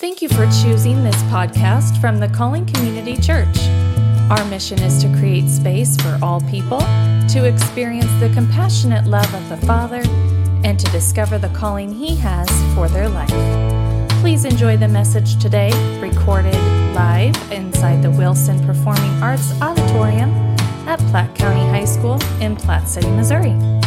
Thank you for choosing this podcast from the Calling Community Church. Our mission is to create space for all people to experience the compassionate love of the Father and to discover the calling He has for their life. Please enjoy the message today, recorded live inside the Wilson Performing Arts Auditorium at Platte County High School in Platte City, Missouri.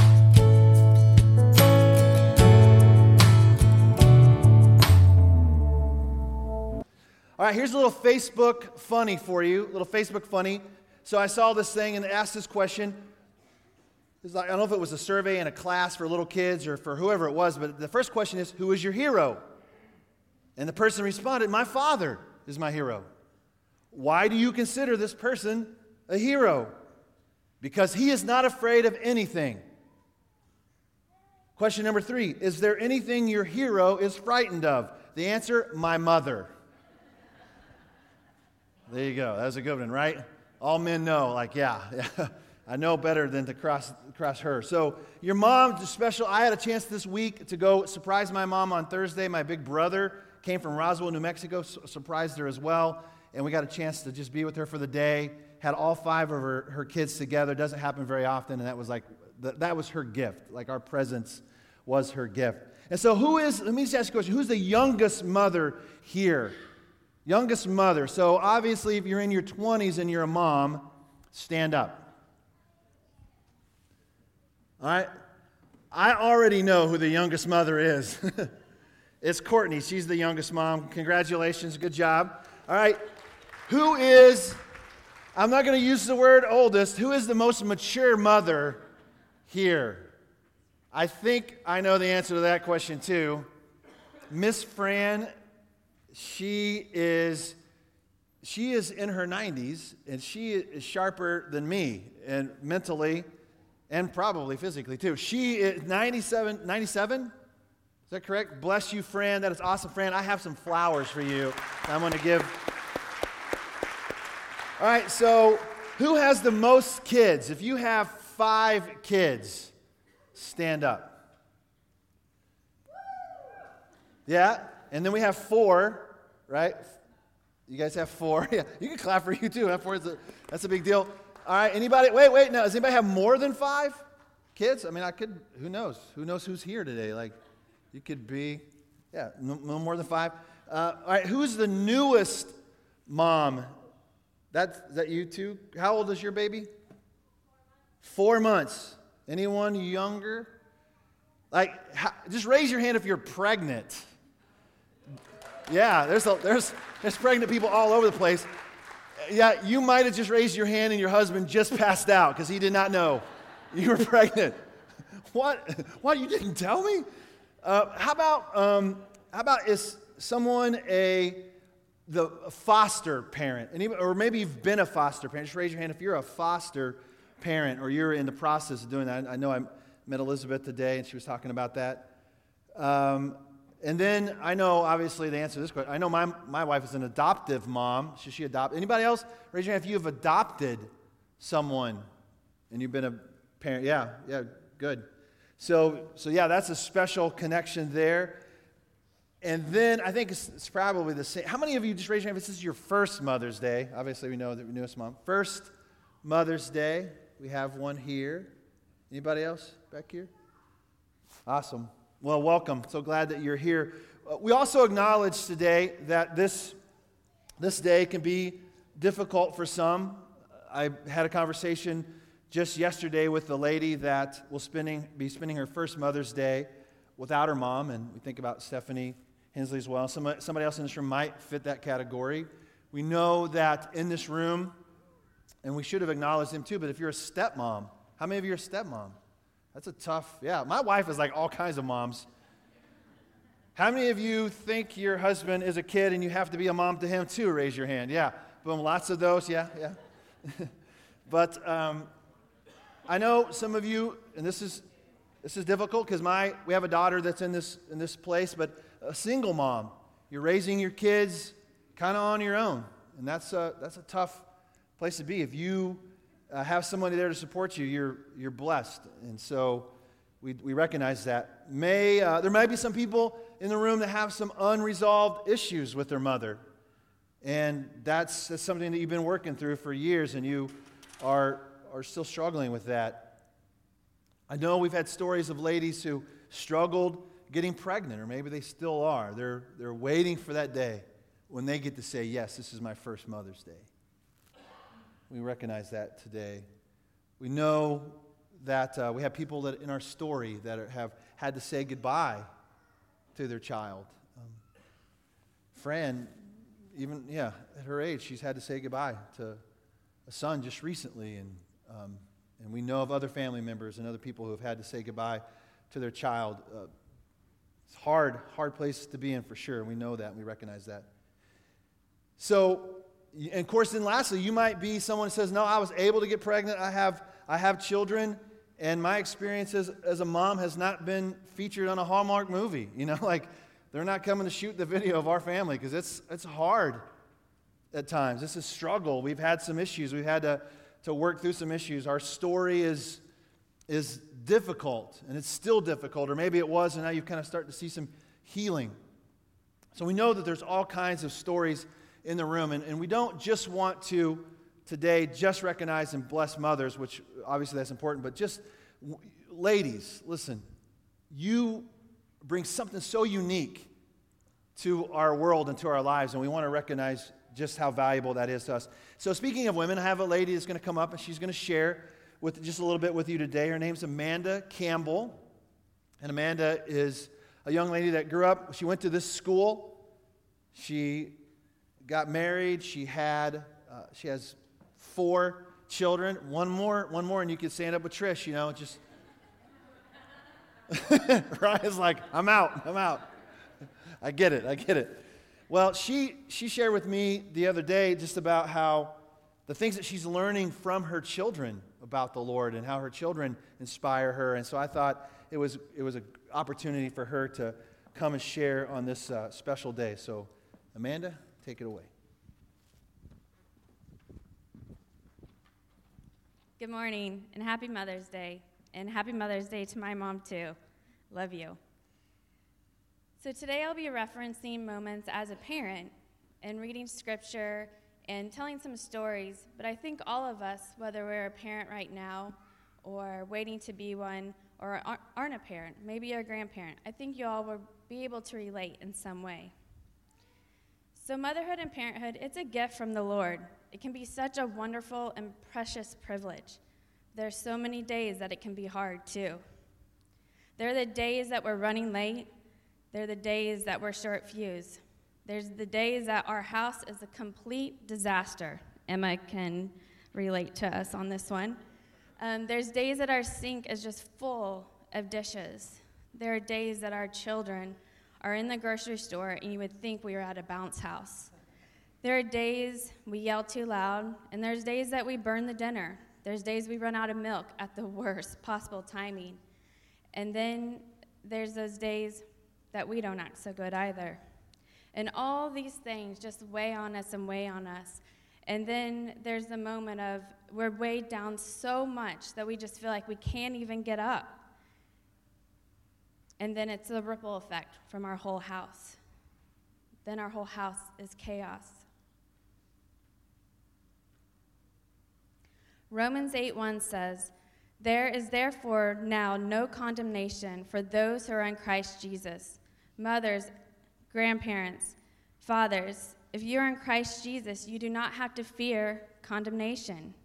All right, here's a little Facebook funny for you, a little Facebook funny. So I saw this thing and asked this question. Like, I don't know if it was a survey in a class for little kids or for whoever it was, but the first question is, Who is your hero? And the person responded, My father is my hero. Why do you consider this person a hero? Because he is not afraid of anything. Question number three Is there anything your hero is frightened of? The answer, My mother. There you go. That was a good one, right? All men know, like, yeah, yeah. I know better than to cross, cross her. So, your mom special. I had a chance this week to go surprise my mom on Thursday. My big brother came from Roswell, New Mexico, surprised her as well. And we got a chance to just be with her for the day. Had all five of her, her kids together. Doesn't happen very often. And that was like, that was her gift. Like, our presence was her gift. And so, who is, let me just ask you a question who's the youngest mother here? Youngest mother. So obviously, if you're in your 20s and you're a mom, stand up. All right? I already know who the youngest mother is. it's Courtney. She's the youngest mom. Congratulations. Good job. All right. Who is, I'm not going to use the word oldest, who is the most mature mother here? I think I know the answer to that question too. Miss Fran she is she is in her 90s and she is sharper than me and mentally and probably physically too. She is 97 97 is that correct? Bless you fran that is awesome fran i have some flowers for you i'm going to give. All right so who has the most kids? If you have five kids stand up. Yeah? And then we have four, right? You guys have four. Yeah, you can clap for you too. Have four. A, that's a big deal. All right. Anybody? Wait, wait. Now, does anybody have more than five kids? I mean, I could. Who knows? Who knows who's here today? Like, you could be. Yeah, no, no more than five. Uh, all right. Who's the newest mom? That's that you too. How old is your baby? Four months. Anyone younger? Like, just raise your hand if you're pregnant. Yeah, there's, a, there's, there's pregnant people all over the place. Yeah, you might have just raised your hand and your husband just passed out because he did not know you were pregnant. What? What? You didn't tell me? Uh, how about um, how about is someone a the foster parent, or maybe you've been a foster parent? Just raise your hand if you're a foster parent or you're in the process of doing that. I know I met Elizabeth today and she was talking about that. Um, and then I know, obviously, the answer to this question. I know my, my wife is an adoptive mom. Should she adopt? Anybody else? Raise your hand if you have adopted someone and you've been a parent. Yeah, yeah, good. So, so yeah, that's a special connection there. And then I think it's, it's, probably the same. How many of you just raise your hand if this is your first Mother's Day? Obviously, we know the newest mom. First Mother's Day. We have one here. Anybody else back here? Awesome. Well, welcome. So glad that you're here. Uh, we also acknowledge today that this, this day can be difficult for some. I had a conversation just yesterday with the lady that will spending, be spending her first Mother's Day without her mom, and we think about Stephanie Hensley as well. Somebody, somebody else in this room might fit that category. We know that in this room, and we should have acknowledged them too, but if you're a stepmom, how many of you are a stepmom? That's a tough, yeah. My wife is like all kinds of moms. How many of you think your husband is a kid and you have to be a mom to him too? Raise your hand. Yeah. Boom. Lots of those. Yeah, yeah. but um, I know some of you, and this is this is difficult because my we have a daughter that's in this in this place, but a single mom. You're raising your kids kind of on your own, and that's a that's a tough place to be. If you uh, have somebody there to support you, you're, you're blessed. And so we, we recognize that. May, uh, there might be some people in the room that have some unresolved issues with their mother. And that's, that's something that you've been working through for years, and you are, are still struggling with that. I know we've had stories of ladies who struggled getting pregnant, or maybe they still are. They're, they're waiting for that day when they get to say, Yes, this is my first Mother's Day. We recognize that today. We know that uh, we have people that in our story that are, have had to say goodbye to their child. Um, Fran even, yeah, at her age, she's had to say goodbye to a son just recently. And, um, and we know of other family members and other people who have had to say goodbye to their child. Uh, it's hard, hard place to be in for sure. We know that we recognize that. So, and of course, then lastly, you might be someone who says, No, I was able to get pregnant. I have, I have children. And my experience as, as a mom has not been featured on a Hallmark movie. You know, like they're not coming to shoot the video of our family because it's, it's hard at times. It's a struggle. We've had some issues. We've had to, to work through some issues. Our story is, is difficult, and it's still difficult, or maybe it was, and now you kind of start to see some healing. So we know that there's all kinds of stories in the room, and, and we don't just want to today just recognize and bless mothers, which obviously that's important, but just ladies, listen, you bring something so unique to our world and to our lives, and we want to recognize just how valuable that is to us. So, speaking of women, I have a lady that's going to come up and she's going to share with just a little bit with you today. Her name's Amanda Campbell, and Amanda is a young lady that grew up. She went to this school. She got married. She had uh, she has four children. One more, one more, and you can stand up with Trish. You know, just Ryan's like, I'm out, I'm out. I get it, I get it. Well, she, she shared with me the other day just about how the things that she's learning from her children about the Lord and how her children inspire her. And so I thought it was, it was an opportunity for her to come and share on this uh, special day. So, Amanda, take it away. Good morning and happy Mother's Day. And happy Mother's Day to my mom, too. Love you. So today I'll be referencing moments as a parent and reading scripture and telling some stories. But I think all of us, whether we're a parent right now or waiting to be one or aren't a parent, maybe you're a grandparent, I think you all will be able to relate in some way. So, motherhood and parenthood, it's a gift from the Lord. It can be such a wonderful and precious privilege. There's so many days that it can be hard too. There are the days that we're running late. There are the days that we're short fuse. There's the days that our house is a complete disaster. Emma can relate to us on this one. Um, there's days that our sink is just full of dishes. There are days that our children are in the grocery store and you would think we were at a bounce house. There are days we yell too loud, and there's days that we burn the dinner. There's days we run out of milk at the worst possible timing. And then there's those days that we don't act so good either. And all these things just weigh on us and weigh on us. And then there's the moment of we're weighed down so much that we just feel like we can't even get up. And then it's a ripple effect from our whole house. Then our whole house is chaos. Romans 8 1 says, There is therefore now no condemnation for those who are in Christ Jesus. Mothers, grandparents, fathers, if you are in Christ Jesus, you do not have to fear condemnation.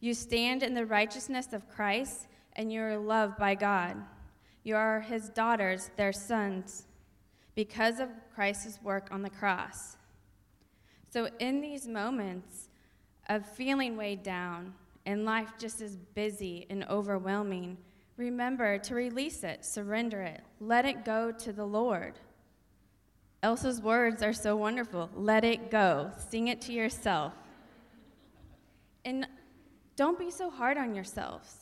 You stand in the righteousness of Christ, and you are loved by God. You are his daughters, their sons, because of Christ's work on the cross. So, in these moments of feeling weighed down, and life just is busy and overwhelming, remember to release it, surrender it, let it go to the Lord. Elsa's words are so wonderful. Let it go. Sing it to yourself. And don't be so hard on yourselves.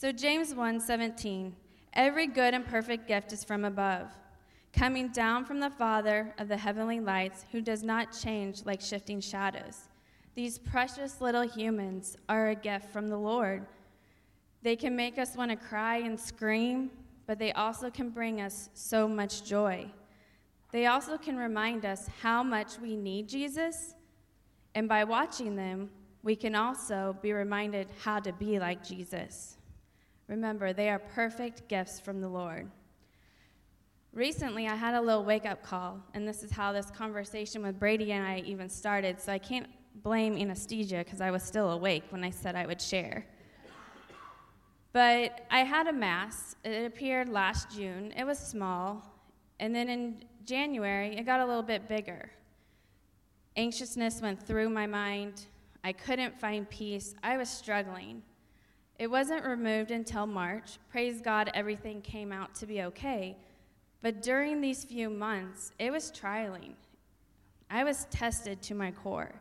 So James 1:17, every good and perfect gift is from above, coming down from the Father of the heavenly lights, who does not change like shifting shadows. These precious little humans are a gift from the Lord. They can make us want to cry and scream, but they also can bring us so much joy. They also can remind us how much we need Jesus, and by watching them, we can also be reminded how to be like Jesus. Remember, they are perfect gifts from the Lord. Recently, I had a little wake up call, and this is how this conversation with Brady and I even started, so I can't blame anesthesia because I was still awake when I said I would share. But I had a mass. It appeared last June. It was small. And then in January, it got a little bit bigger. Anxiousness went through my mind. I couldn't find peace. I was struggling. It wasn't removed until March. Praise God, everything came out to be okay. But during these few months, it was trialing. I was tested to my core.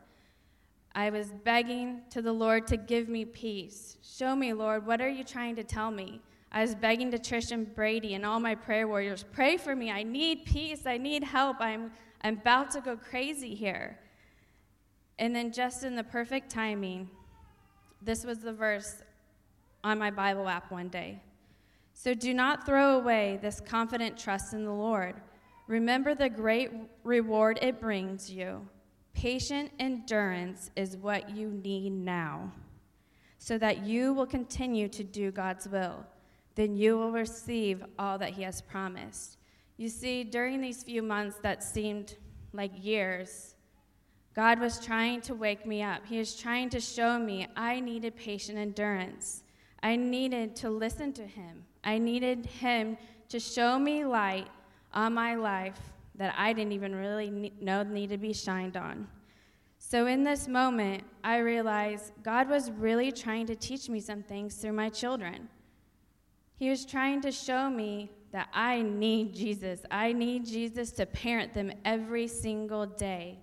I was begging to the Lord to give me peace. Show me, Lord, what are you trying to tell me? I was begging to Trish and Brady and all my prayer warriors, pray for me. I need peace. I need help. I'm, I'm about to go crazy here. And then, just in the perfect timing, this was the verse on my Bible app one day. So do not throw away this confident trust in the Lord. Remember the great reward it brings you. Patient endurance is what you need now, so that you will continue to do God's will. Then you will receive all that He has promised. You see, during these few months that seemed like years, God was trying to wake me up. He was trying to show me I needed patient endurance. I needed to listen to Him. I needed Him to show me light on my life that I didn't even really know needed to be shined on. So in this moment, I realized God was really trying to teach me some things through my children. He was trying to show me that I need Jesus. I need Jesus to parent them every single day.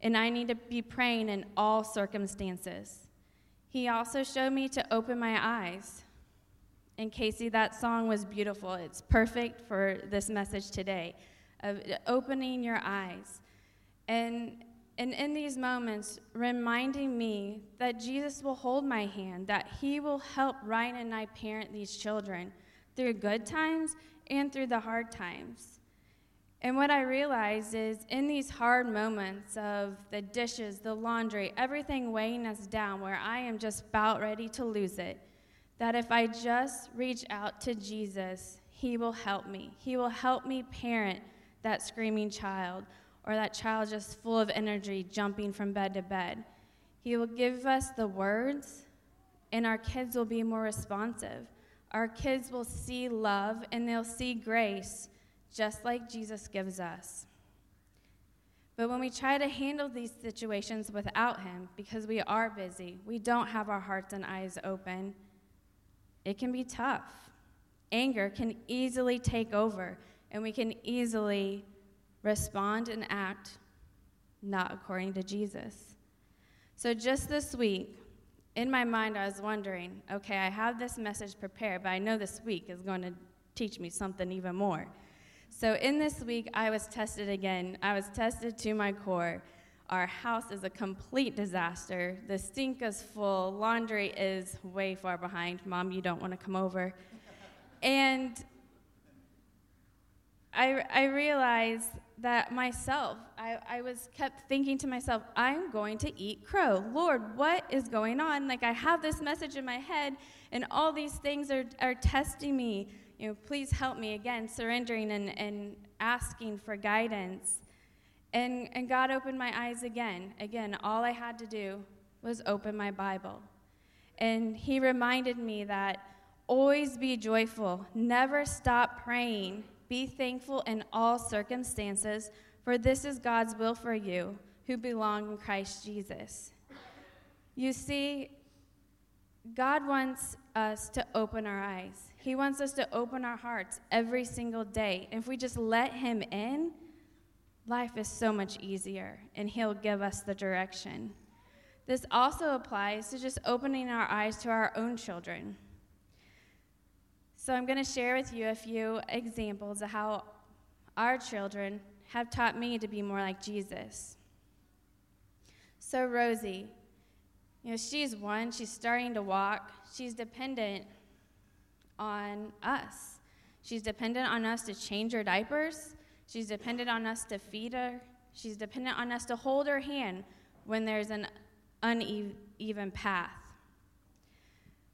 And I need to be praying in all circumstances. He also showed me to open my eyes. And Casey, that song was beautiful. It's perfect for this message today of opening your eyes. And, and in these moments, reminding me that Jesus will hold my hand, that He will help Ryan and I parent these children through good times and through the hard times. And what I realized is in these hard moments of the dishes, the laundry, everything weighing us down, where I am just about ready to lose it, that if I just reach out to Jesus, He will help me. He will help me parent that screaming child or that child just full of energy jumping from bed to bed. He will give us the words, and our kids will be more responsive. Our kids will see love and they'll see grace just like Jesus gives us. But when we try to handle these situations without Him, because we are busy, we don't have our hearts and eyes open, it can be tough. Anger can easily take over, and we can easily respond and act not according to Jesus. So, just this week, in my mind, I was wondering okay, I have this message prepared, but I know this week is going to teach me something even more. So, in this week, I was tested again. I was tested to my core. Our house is a complete disaster. The sink is full. Laundry is way far behind. Mom, you don't want to come over. And I, I realized that myself, I, I was kept thinking to myself, I'm going to eat crow. Lord, what is going on? Like, I have this message in my head, and all these things are, are testing me. You know, please help me again, surrendering and, and asking for guidance. And, and God opened my eyes again. Again, all I had to do was open my Bible. And He reminded me that always be joyful, never stop praying, be thankful in all circumstances, for this is God's will for you who belong in Christ Jesus. You see, God wants us to open our eyes. He wants us to open our hearts every single day. If we just let Him in, life is so much easier and He'll give us the direction. This also applies to just opening our eyes to our own children. So, I'm going to share with you a few examples of how our children have taught me to be more like Jesus. So, Rosie, you know, she's one, she's starting to walk, she's dependent on us. She's dependent on us to change her diapers. She's dependent on us to feed her. She's dependent on us to hold her hand when there's an uneven path.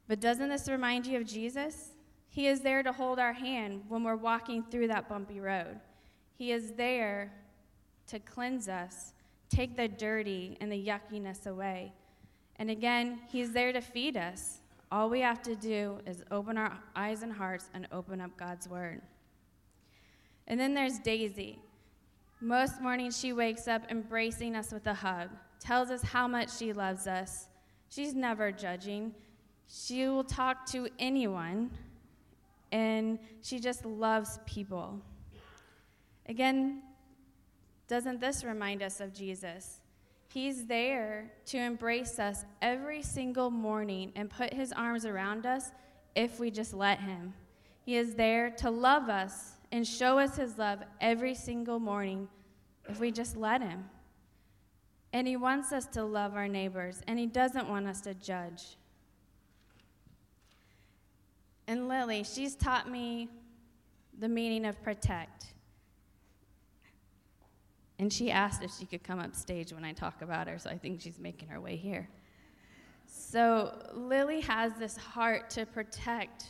But doesn't this remind you of Jesus? He is there to hold our hand when we're walking through that bumpy road. He is there to cleanse us, take the dirty and the yuckiness away. And again, He's there to feed us. All we have to do is open our eyes and hearts and open up God's Word. And then there's Daisy. Most mornings she wakes up embracing us with a hug, tells us how much she loves us. She's never judging. She will talk to anyone, and she just loves people. Again, doesn't this remind us of Jesus? He's there to embrace us every single morning and put his arms around us if we just let him. He is there to love us and show us his love every single morning if we just let him. And he wants us to love our neighbors, and he doesn't want us to judge. And Lily, she's taught me the meaning of protect. And she asked if she could come up stage when I talk about her, so I think she's making her way here. So, Lily has this heart to protect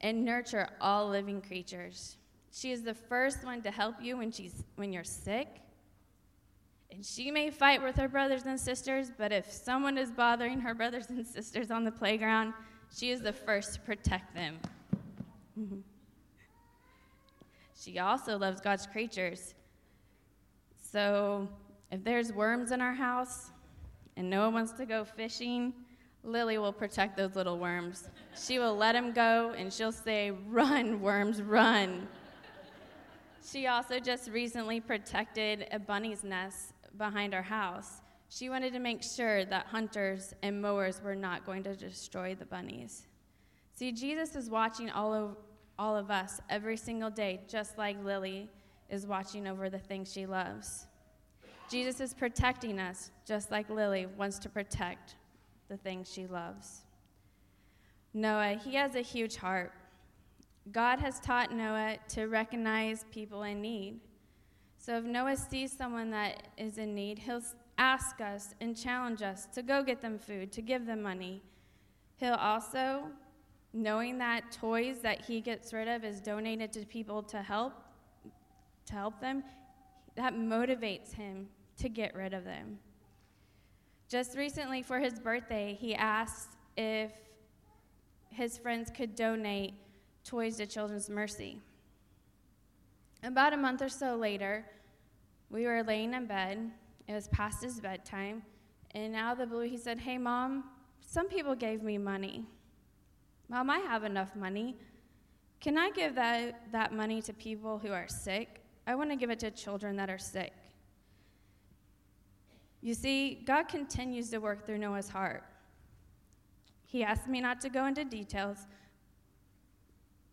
and nurture all living creatures. She is the first one to help you when, she's, when you're sick. And she may fight with her brothers and sisters, but if someone is bothering her brothers and sisters on the playground, she is the first to protect them. She also loves God's creatures. So if there's worms in our house and no one wants to go fishing, Lily will protect those little worms. She will let them go and she'll say, Run, worms, run. She also just recently protected a bunny's nest behind our house. She wanted to make sure that hunters and mowers were not going to destroy the bunnies. See, Jesus is watching all of, all of us every single day, just like Lily is watching over the things she loves. Jesus is protecting us, just like Lily wants to protect the things she loves. Noah, he has a huge heart. God has taught Noah to recognize people in need. So if Noah sees someone that is in need, he'll ask us and challenge us to go get them food, to give them money. He'll also, knowing that toys that he gets rid of is donated to people to help, to help them, that motivates him to get rid of them. Just recently, for his birthday, he asked if his friends could donate toys to Children's Mercy. About a month or so later, we were laying in bed. It was past his bedtime. And out of the blue, he said, Hey, mom, some people gave me money. Mom, I have enough money. Can I give that, that money to people who are sick? I want to give it to children that are sick. You see, God continues to work through Noah's heart. He asked me not to go into details,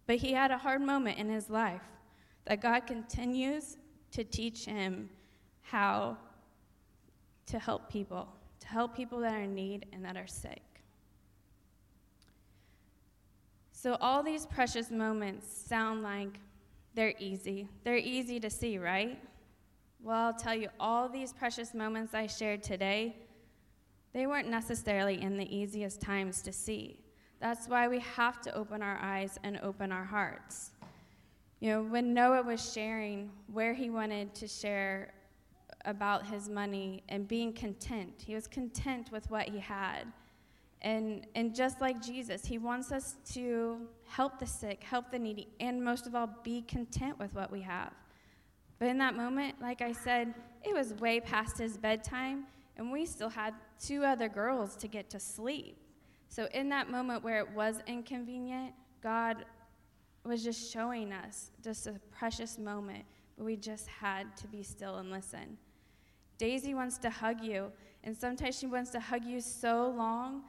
but he had a hard moment in his life that God continues to teach him how to help people, to help people that are in need and that are sick. So, all these precious moments sound like they're easy. They're easy to see, right? Well, I'll tell you, all these precious moments I shared today, they weren't necessarily in the easiest times to see. That's why we have to open our eyes and open our hearts. You know, when Noah was sharing where he wanted to share about his money and being content, he was content with what he had. And, and just like Jesus, he wants us to help the sick, help the needy, and most of all, be content with what we have. But in that moment, like I said, it was way past his bedtime, and we still had two other girls to get to sleep. So, in that moment where it was inconvenient, God was just showing us just a precious moment, but we just had to be still and listen. Daisy wants to hug you, and sometimes she wants to hug you so long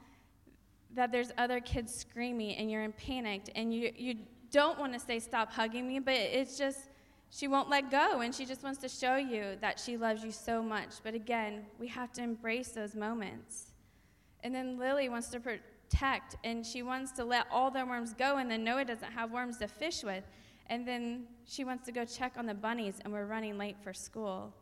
that there's other kids screaming and you're in panic and you, you don't want to say stop hugging me, but it's just she won't let go and she just wants to show you that she loves you so much. But again, we have to embrace those moments. And then Lily wants to protect and she wants to let all the worms go, and then Noah doesn't have worms to fish with. And then she wants to go check on the bunnies, and we're running late for school.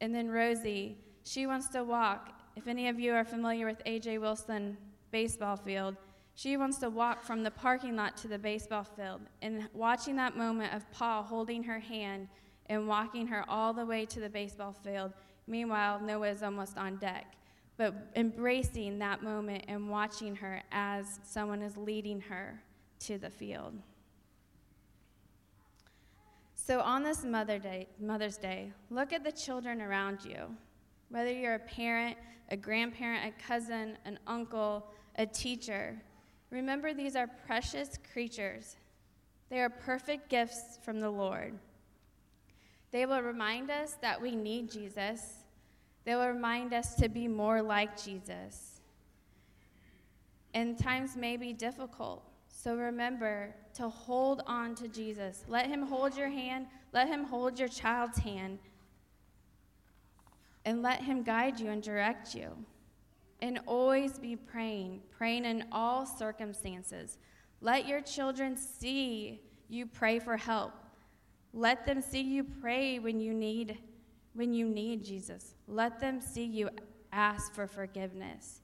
And then Rosie, she wants to walk. If any of you are familiar with AJ Wilson baseball field, she wants to walk from the parking lot to the baseball field. And watching that moment of Paul holding her hand and walking her all the way to the baseball field, meanwhile, Noah is almost on deck. But embracing that moment and watching her as someone is leading her to the field. So, on this Mother Day, Mother's Day, look at the children around you. Whether you're a parent, a grandparent, a cousin, an uncle, a teacher, remember these are precious creatures. They are perfect gifts from the Lord. They will remind us that we need Jesus. They will remind us to be more like Jesus. And times may be difficult, so remember to hold on to Jesus. Let Him hold your hand, let Him hold your child's hand, and let Him guide you and direct you. And always be praying, praying in all circumstances. Let your children see you pray for help. Let them see you pray when you need when you need Jesus. Let them see you ask for forgiveness.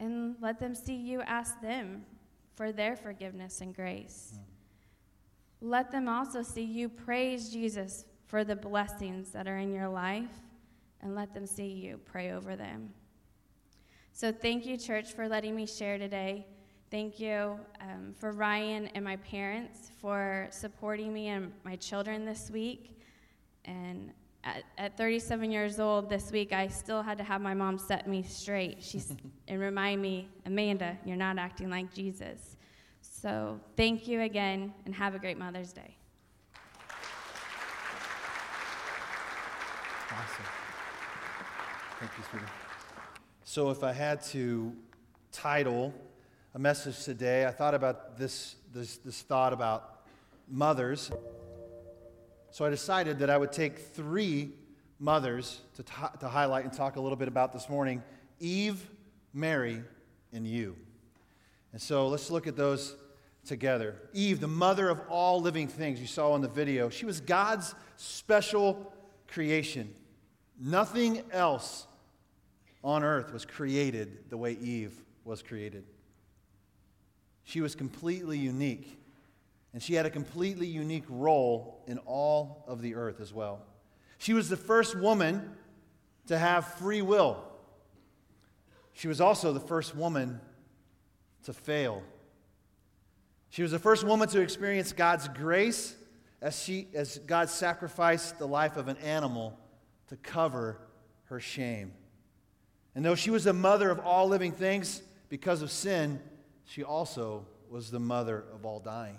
And let them see you ask them for their forgiveness and grace. Mm. Let them also see you praise Jesus for the blessings that are in your life, and let them see you pray over them. So, thank you, church, for letting me share today. Thank you um, for Ryan and my parents for supporting me and my children this week. And at, at 37 years old this week, I still had to have my mom set me straight. She's and remind me, Amanda, you're not acting like Jesus. So thank you again, and have a great Mother's Day. Awesome. Thank you, sweetie. So if I had to title a message today, I thought about this, this, this thought about mothers. So I decided that I would take three mothers to, t- to highlight and talk a little bit about this morning Eve, Mary, and you. And so let's look at those together. Eve, the mother of all living things, you saw in the video, she was God's special creation. Nothing else on earth was created the way Eve was created. She was completely unique. And she had a completely unique role in all of the earth as well. She was the first woman to have free will. She was also the first woman to fail. She was the first woman to experience God's grace as, she, as God sacrificed the life of an animal to cover her shame. And though she was the mother of all living things because of sin, she also was the mother of all dying.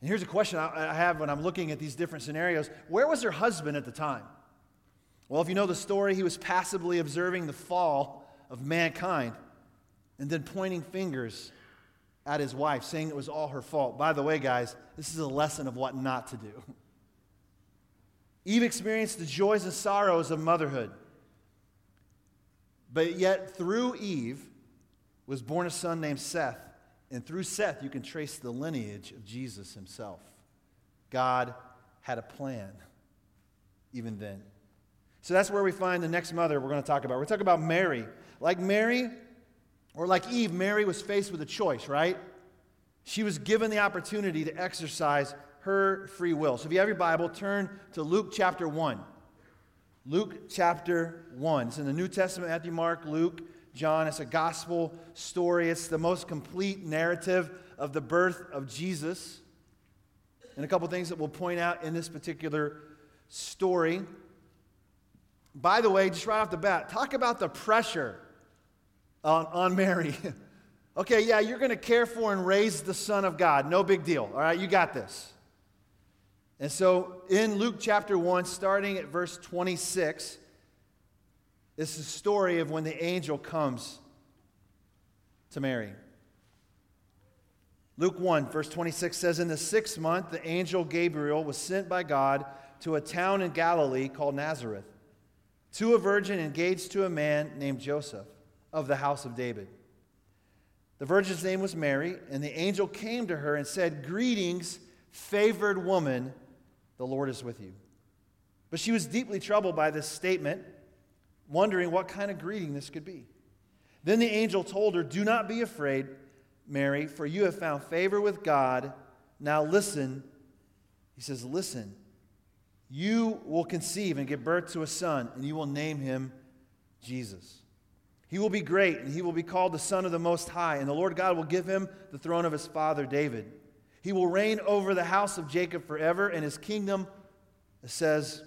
And here's a question I have when I'm looking at these different scenarios Where was her husband at the time? Well, if you know the story, he was passively observing the fall of mankind and then pointing fingers at his wife, saying it was all her fault. By the way, guys, this is a lesson of what not to do. Eve experienced the joys and sorrows of motherhood. But yet, through Eve was born a son named Seth and through Seth, you can trace the lineage of Jesus himself. God had a plan even then. So that's where we find the next mother we're going to talk about. We're talking about Mary. Like Mary, or like Eve, Mary was faced with a choice, right? She was given the opportunity to exercise her free will. So if you have your Bible, turn to Luke chapter 1. Luke chapter 1. It's in the New Testament, Matthew, Mark, Luke. John. It's a gospel story, it's the most complete narrative of the birth of Jesus. And a couple things that we'll point out in this particular story. By the way, just right off the bat, talk about the pressure on, on Mary. okay, yeah, you're going to care for and raise the Son of God. No big deal. All right, you got this. And so in Luke chapter 1, starting at verse 26, it's the story of when the angel comes to Mary. Luke 1, verse 26 says, In the sixth month, the angel Gabriel was sent by God to a town in Galilee called Nazareth, to a virgin engaged to a man named Joseph of the house of David. The virgin's name was Mary, and the angel came to her and said, Greetings, favored woman, the Lord is with you. But she was deeply troubled by this statement, wondering what kind of greeting this could be. Then the angel told her, Do not be afraid, Mary, for you have found favor with God. Now listen. He says, Listen. You will conceive and give birth to a son, and you will name him Jesus. He will be great, and he will be called the Son of the Most High, and the Lord God will give him the throne of his father David. He will reign over the house of Jacob forever, and his kingdom, it says,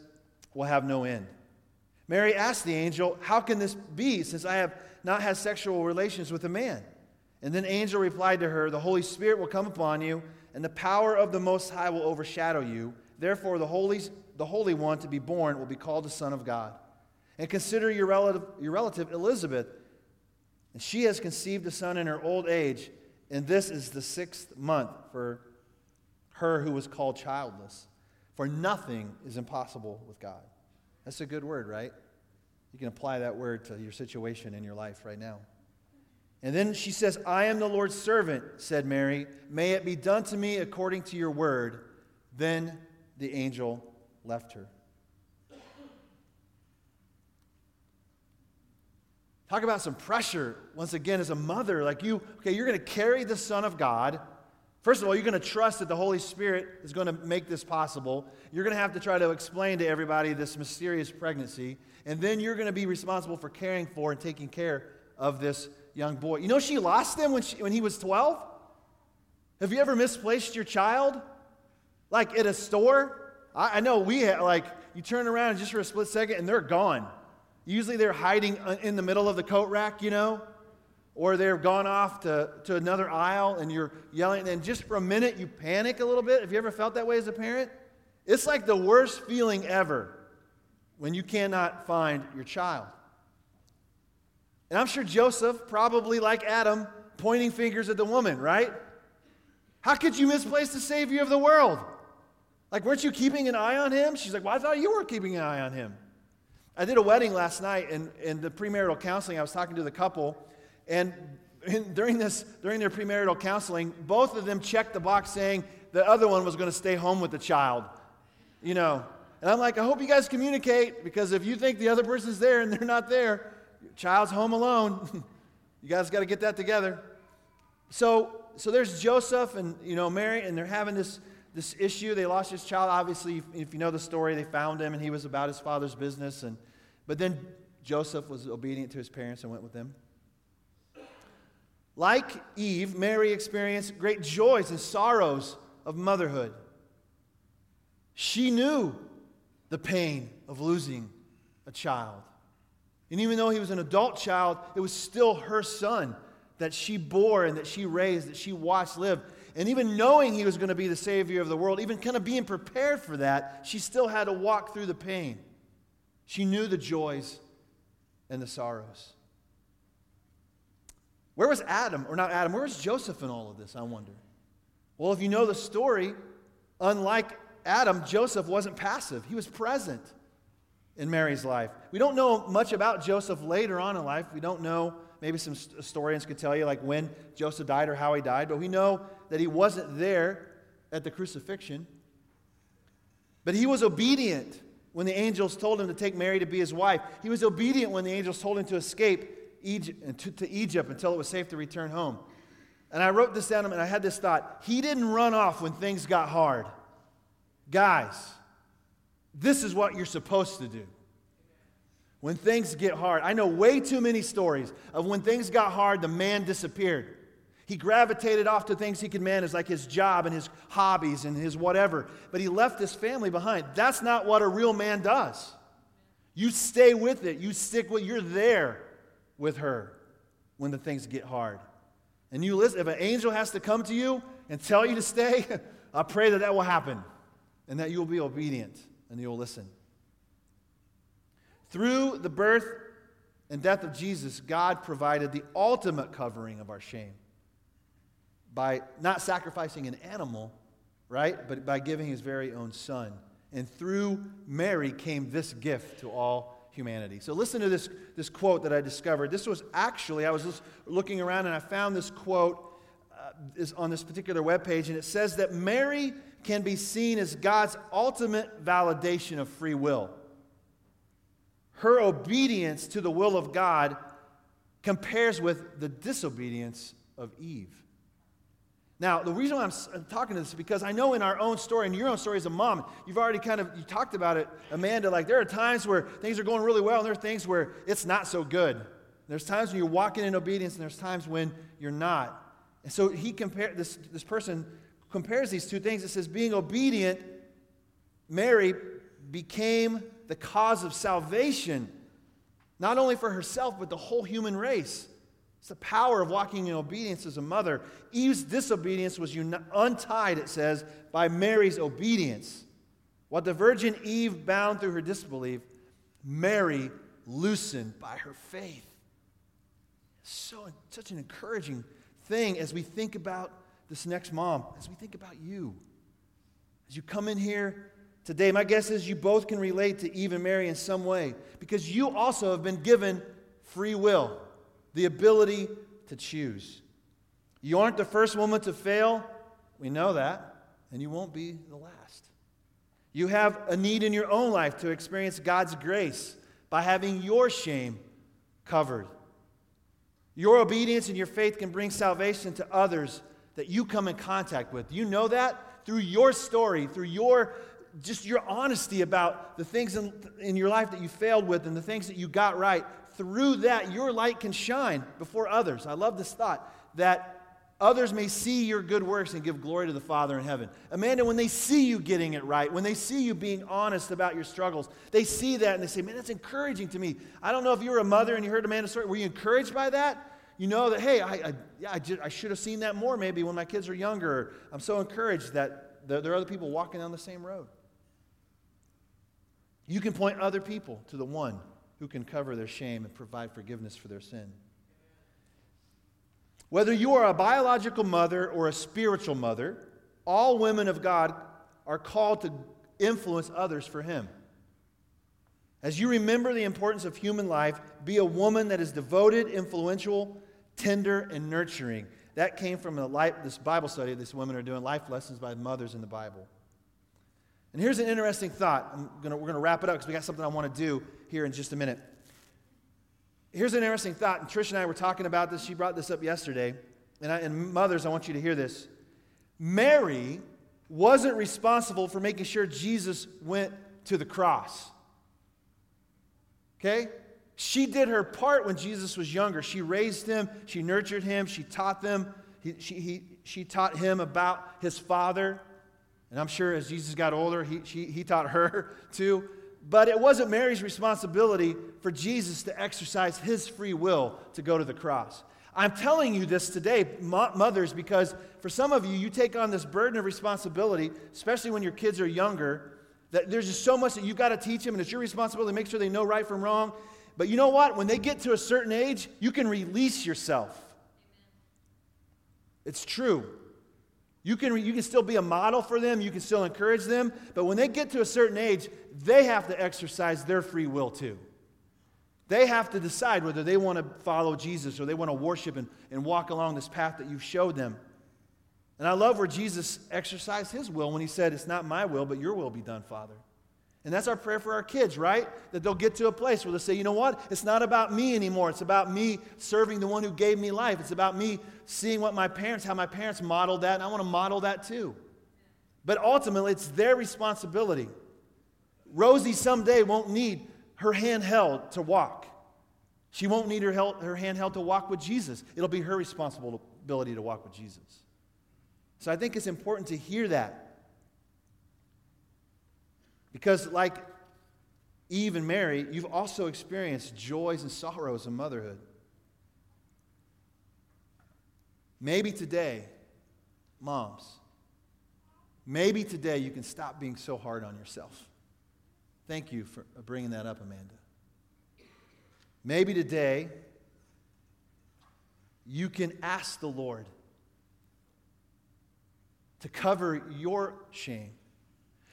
will have no end. Mary asked the angel, How can this be, since I have not had sexual relations with a man? And then angel replied to her, The Holy Spirit will come upon you, and the power of the Most High will overshadow you. Therefore, the Holy, the Holy One to be born will be called the Son of God. And consider your relative, your relative Elizabeth. And she has conceived a son in her old age, and this is the sixth month for her who was called childless. For nothing is impossible with God. That's a good word, right? You can apply that word to your situation in your life right now. And then she says, I am the Lord's servant, said Mary. May it be done to me according to your word. Then the angel left her. Talk about some pressure, once again, as a mother. Like you, okay, you're going to carry the Son of God. First of all, you're going to trust that the Holy Spirit is going to make this possible. You're going to have to try to explain to everybody this mysterious pregnancy. And then you're going to be responsible for caring for and taking care of this young boy. You know, she lost him when, she, when he was 12? Have you ever misplaced your child? Like at a store? I, I know we, have, like, you turn around just for a split second and they're gone. Usually they're hiding uh, in the middle of the coat rack, you know, or they've gone off to, to another aisle and you're yelling, and just for a minute you panic a little bit. Have you ever felt that way as a parent? It's like the worst feeling ever when you cannot find your child. And I'm sure Joseph, probably like Adam, pointing fingers at the woman, right? How could you misplace the Savior of the world? Like, weren't you keeping an eye on him? She's like, Well, I thought you were keeping an eye on him. I did a wedding last night, and in the premarital counseling, I was talking to the couple, and in, during this, during their premarital counseling, both of them checked the box saying the other one was going to stay home with the child. You know, and I'm like, I hope you guys communicate because if you think the other person's there and they're not there, your child's home alone. you guys got to get that together. So, so there's Joseph and you know Mary, and they're having this this issue. They lost his child. Obviously, if you know the story, they found him and he was about his father's business. And, but then Joseph was obedient to his parents and went with them. Like Eve, Mary experienced great joys and sorrows of motherhood. She knew the pain of losing a child. And even though he was an adult child, it was still her son that she bore and that she raised, that she watched live. And even knowing he was going to be the Savior of the world, even kind of being prepared for that, she still had to walk through the pain. She knew the joys and the sorrows. Where was Adam, or not Adam, where was Joseph in all of this, I wonder? Well, if you know the story, unlike Adam, Joseph wasn't passive, he was present in Mary's life. We don't know much about Joseph later on in life. We don't know, maybe some historians could tell you, like when Joseph died or how he died, but we know that he wasn't there at the crucifixion. But he was obedient when the angels told him to take Mary to be his wife. He was obedient when the angels told him to escape Egypt, to, to Egypt until it was safe to return home. And I wrote this down and I had this thought. He didn't run off when things got hard. Guys, this is what you're supposed to do. When things get hard, I know way too many stories of when things got hard, the man disappeared. He gravitated off to things he could manage, like his job and his hobbies and his whatever. But he left his family behind. That's not what a real man does. You stay with it. You stick with you're there with her when the things get hard. And you listen, if an angel has to come to you and tell you to stay, I pray that that will happen and that you will be obedient and you'll listen. Through the birth and death of Jesus, God provided the ultimate covering of our shame by not sacrificing an animal, right? But by giving his very own son. And through Mary came this gift to all humanity. So listen to this, this quote that I discovered. This was actually, I was looking around and I found this quote uh, is on this particular webpage, and it says that Mary can be seen as God's ultimate validation of free will. Her obedience to the will of God compares with the disobedience of Eve. Now, the reason why I'm, talking to this is because I know in our own story, and your own story as a mom, you've already kind of you talked about it, Amanda. Like there are times where things are going really well, and there are things where it's not so good. There's times when you're walking in obedience, and there's times when you're not. And so he compared this this person compares these two things. It says being obedient, Mary became the cause of salvation, not only for herself but the whole human race. It's the power of walking in obedience as a mother. Eve's disobedience was untied, it says, by Mary's obedience. What the Virgin Eve bound through her disbelief, Mary loosened by her faith. So, such an encouraging thing as we think about this next mom, as we think about you. As you come in here today, my guess is you both can relate to Eve and Mary in some way because you also have been given free will the ability to choose. You aren't the first woman to fail. We know that. And you won't be the last. You have a need in your own life to experience God's grace by having your shame covered. Your obedience and your faith can bring salvation to others that you come in contact with. You know that through your story, through your just your honesty about the things in, in your life that you failed with and the things that you got right through that, your light can shine before others. I love this thought that others may see your good works and give glory to the Father in heaven. Amanda, when they see you getting it right, when they see you being honest about your struggles, they see that and they say, Man, that's encouraging to me. I don't know if you were a mother and you heard Amanda's story. Were you encouraged by that? You know that, hey, I, I, yeah, I, I should have seen that more maybe when my kids are younger. I'm so encouraged that there, there are other people walking down the same road. You can point other people to the one who can cover their shame and provide forgiveness for their sin. Whether you are a biological mother or a spiritual mother, all women of God are called to influence others for Him. As you remember the importance of human life, be a woman that is devoted, influential, tender, and nurturing. That came from life, this Bible study these women are doing, life lessons by mothers in the Bible. And here's an interesting thought. Gonna, we're going to wrap it up because we got something I want to do here in just a minute. Here's an interesting thought. And Trish and I were talking about this. She brought this up yesterday. And, I, and mothers, I want you to hear this. Mary wasn't responsible for making sure Jesus went to the cross. Okay? She did her part when Jesus was younger. She raised him, she nurtured him, she taught them, he, she, he, she taught him about his father. And I'm sure as Jesus got older, he, she, he taught her too. But it wasn't Mary's responsibility for Jesus to exercise his free will to go to the cross. I'm telling you this today, mothers, because for some of you, you take on this burden of responsibility, especially when your kids are younger, that there's just so much that you've got to teach them, and it's your responsibility to make sure they know right from wrong. But you know what? When they get to a certain age, you can release yourself. It's true. You can, you can still be a model for them, you can still encourage them, but when they get to a certain age, they have to exercise their free will too. They have to decide whether they want to follow Jesus or they want to worship and, and walk along this path that you showed them. And I love where Jesus exercised his will when he said, It's not my will, but your will be done, Father. And that's our prayer for our kids, right? That they'll get to a place where they'll say, you know what? It's not about me anymore. It's about me serving the one who gave me life. It's about me seeing what my parents, how my parents modeled that, and I want to model that too. But ultimately, it's their responsibility. Rosie someday won't need her hand held to walk. She won't need her, held, her hand held to walk with Jesus. It'll be her responsibility to walk with Jesus. So I think it's important to hear that. Because, like Eve and Mary, you've also experienced joys and sorrows of motherhood. Maybe today, moms, maybe today you can stop being so hard on yourself. Thank you for bringing that up, Amanda. Maybe today you can ask the Lord to cover your shame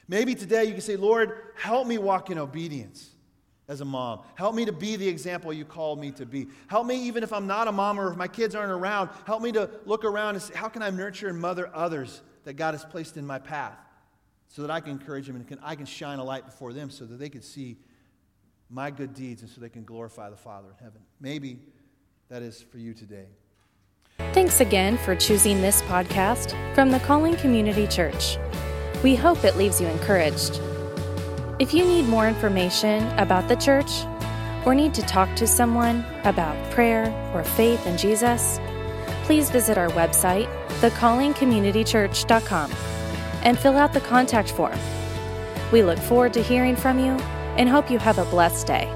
Maybe today you can say, Lord, help me walk in obedience. as a mom. Help me to be the example you called me to be. Help me, even if I'm not a mom or if my kids aren't around, help me to look around and say, how can I nurture and mother others that God has placed in my path so that I can encourage them and can, I can shine a light before them so that they can see my good deeds and so they can glorify the Father in heaven. Maybe that is for you today. Thanks again for choosing this podcast from the Calling Community Church. We hope it leaves you encouraged. If you need more information about the church or need to talk to someone about prayer or faith in Jesus, please visit our website, thecallingcommunitychurch.com, and fill out the contact form. We look forward to hearing from you and hope you have a blessed day.